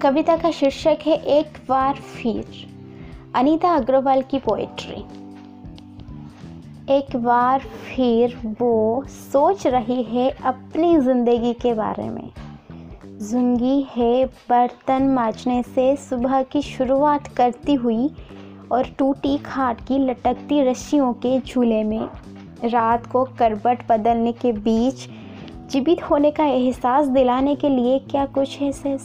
कविता का शीर्षक है, एक बार फिर। अनीता अग्रवाल की पोएट्री एक बार फिर वो सोच रही है अपनी ज़िंदगी के बारे में। जुंगी है बर्तन माजने से सुबह की शुरुआत करती हुई और टूटी खाट की लटकती रस्सियों के झूले में। रात को करबट बदलने के बीच जीवित होने का एहसास दिलाने के लिए क्या कुछ है सेस?